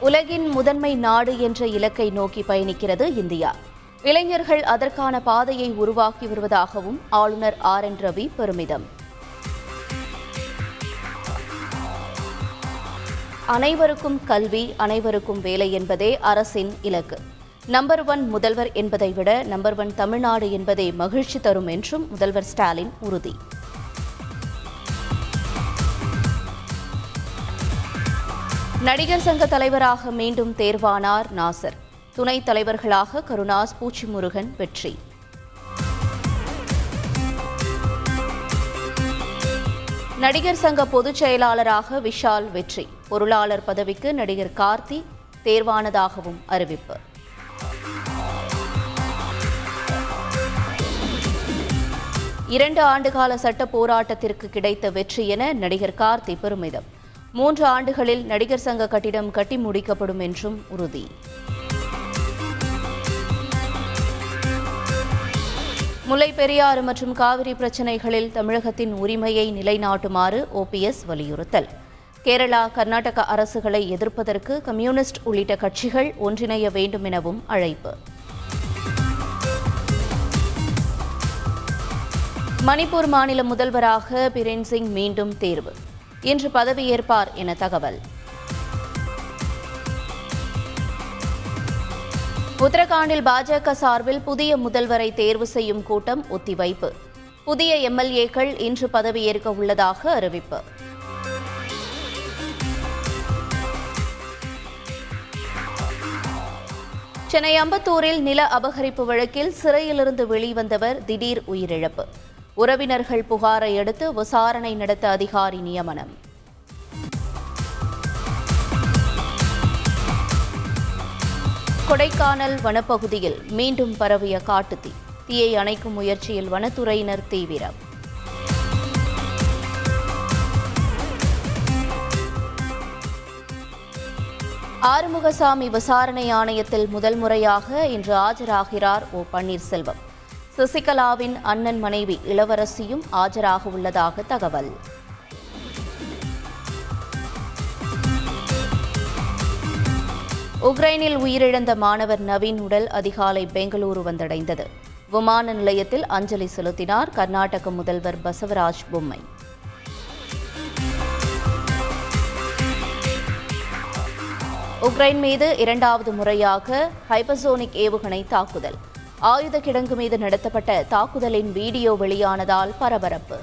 உலகின் முதன்மை நாடு என்ற இலக்கை நோக்கி பயணிக்கிறது இந்தியா. இளைஞர்கள் அதற்கான பாதையை உருவாக்கி வருவதாகவும் ஆளுநர் ஆர் என் ரவி பெருமிதம். அனைவருக்கும் கல்வி அனைவருக்கும் வேலை என்பதே அரசின் இலக்கு. நம்பர் ஒன் முதல்வர் என்பதை விட நம்பர் ஒன் தமிழ்நாடு என்பதே மகிழ்ச்சி தரும் என்றும் முதல்வர் ஸ்டாலின் உறுதி. நடிகர் சங்க தலைவராக மீண்டும் தேர்வானார் நாசர். துணைத் தலைவர்களாக கருணாஸ் பூச்சிமுருகன் வெற்றி. நடிகர் சங்க பொதுச் செயலாளராக விஷால் வெற்றி. பொருளாளர் பதவிக்கு நடிகர் கார்த்தி தேர்வானதாகவும் அறிவிப்பு. இரண்டு ஆண்டுகால சட்ட போராட்டத்திற்கு கிடைத்த வெற்றி என நடிகர் கார்த்தி பெருமிதம். மூன்று ஆண்டுகளில் நடிகர் சங்க கட்டிடம் கட்டி முடிக்கப்படும் என்றும் உறுதி. முல்லை பெரியாறு மற்றும் காவிரி பிரச்சினைகளில் தமிழகத்தின் உரிமையை நிலைநாட்டுமாறு ஓபிஎஸ் வலியுறுத்தல். கேரளா கர்நாடக அரசுகளை எதிர்ப்பதற்கு கம்யூனிஸ்ட் உள்ளிட்ட கட்சிகள் ஒன்றிணைய வேண்டும் எனவும் அழைப்பு. மணிப்பூர் மாநில முதல்வராக பிரேன் சிங் மீண்டும் தேர்வு. இன்று பதவியேற்பார் என தகவல். உத்தரகாண்டில் பாஜக சார்பில் புதிய முதல்வரை தேர்வு செய்யும் கூட்டம் ஒத்திவைப்பு. புதிய எம்எல்ஏக்கள் இன்று பதவியேற்க உள்ளதாக அறிவிப்பு. சென்னை அம்பத்தூரில் நில அபகரிப்பு வழக்கில் சிறையிலிருந்து வெளிவந்தவர் திடீர் உயிரிழப்பு. உறவினர்கள் புகாரை அடுத்து விசாரணை நடத்த அதிகாரி நியமனம். கொடைக்கானல் வனப்பகுதியில் மீண்டும் பரவிய காட்டுத்தீ. தீயை அணைக்கும் முயற்சியில் வனத்துறையினர் தீவிரம். ஆறுமுகசாமி விசாரணை ஆணையத்தில் முதல் முறையாக இன்று ஆஜராகிறார் ஓ பன்னீர்செல்வம். சசிகலாவின் அண்ணன் மனைவி இளவரசியும் ஆஜராக உள்ளதாக தகவல். உக்ரைனில் உயிரிழந்த மாணவர் நவீன் உடல் அதிகாலை பெங்களூரு வந்தடைந்தது. விமான நிலையத்தில் அஞ்சலி செலுத்தினார் கர்நாடக முதல்வர் பசவராஜ் பொம்மை. உக்ரைன் மீது இரண்டாவது முறையாக ஹைபசோனிக் ஏவுகணை தாக்குதல். ஆயுத கிடங்கு மீது நடத்தப்பட்ட தாக்குதலின் வீடியோ வெளியானதால் பரபரப்பு.